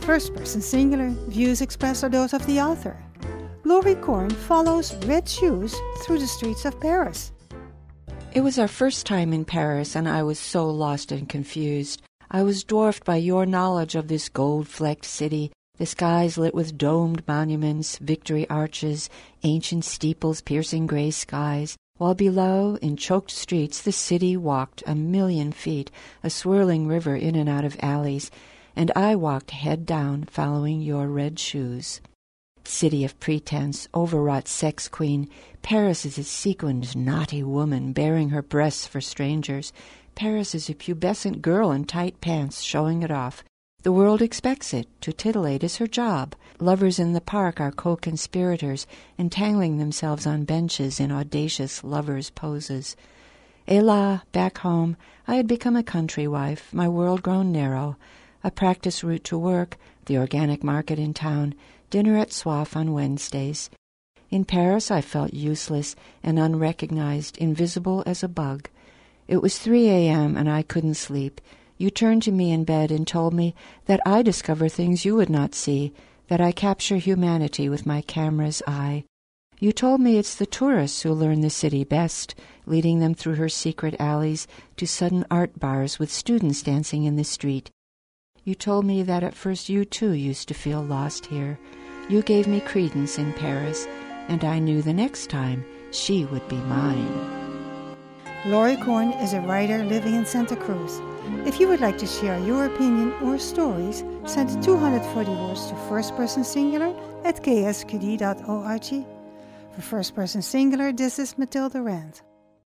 First person singular, views expressed are those of the author. Laurie Corn follows Red Shoes through the streets of Paris. It was our first time in Paris, and I was so lost and confused. I was dwarfed by your knowledge of this gold flecked city, the skies lit with domed monuments, victory arches, ancient steeples piercing gray skies, while below, in choked streets, the city walked a million feet, a swirling river in and out of alleys, and I walked head down, following your red shoes. City of pretense, overwrought sex queen, Paris is a sequined, naughty woman bearing her breasts for strangers. Paris is a pubescent girl in tight pants showing it off. The world expects it. To titillate is her job. Lovers in the park are co conspirators, entangling themselves on benches in audacious lovers' poses. Hélas, back home, I had become a country wife, my world grown narrow. A practice route to work, the organic market in town, dinner at Soif on Wednesdays. In Paris, I felt useless and unrecognized, invisible as a bug. It was 3 a.m., and I couldn't sleep. You turned to me in bed and told me that I discover things you would not see, that I capture humanity with my camera's eye. You told me it's the tourists who learn the city best, leading them through her secret alleys to sudden art bars with students dancing in the street. You told me that at first you too used to feel lost here. You gave me credence in Paris, and I knew the next time she would be mine. Laurie Corn is a writer living in Santa Cruz. If you would like to share your opinion or stories, send 240 words to first person singular at ksqd.org. For first person singular, this is Matilda Rand.